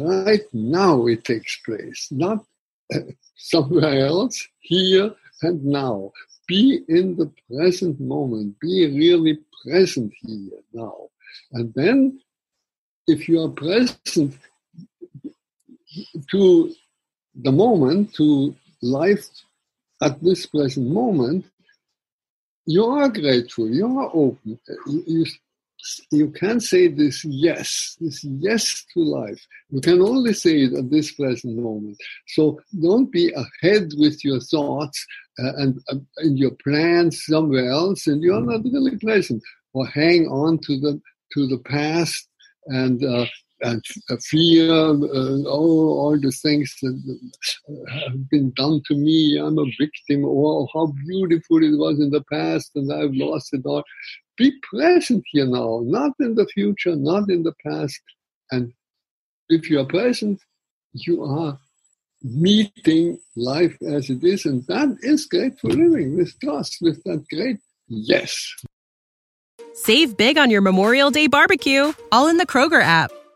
right now it takes place, not uh, somewhere else, here and now. Be in the present moment. Be really present here now. And then, if you are present to the moment, to life at this present moment, you are grateful, you are open. You, you, can say this yes, this yes to life. You can only say it at this present moment. So don't be ahead with your thoughts uh, and, uh, and your plans somewhere else, and you're not really present. Or hang on to the to the past and uh, and fear, uh, all, all the things that have been done to me. I'm a victim, or how beautiful it was in the past, and I've lost it all. Be present here now, not in the future, not in the past. And if you are present, you are meeting life as it is, and that is grateful living with trust, with that great yes. Save big on your Memorial Day barbecue, all in the Kroger app.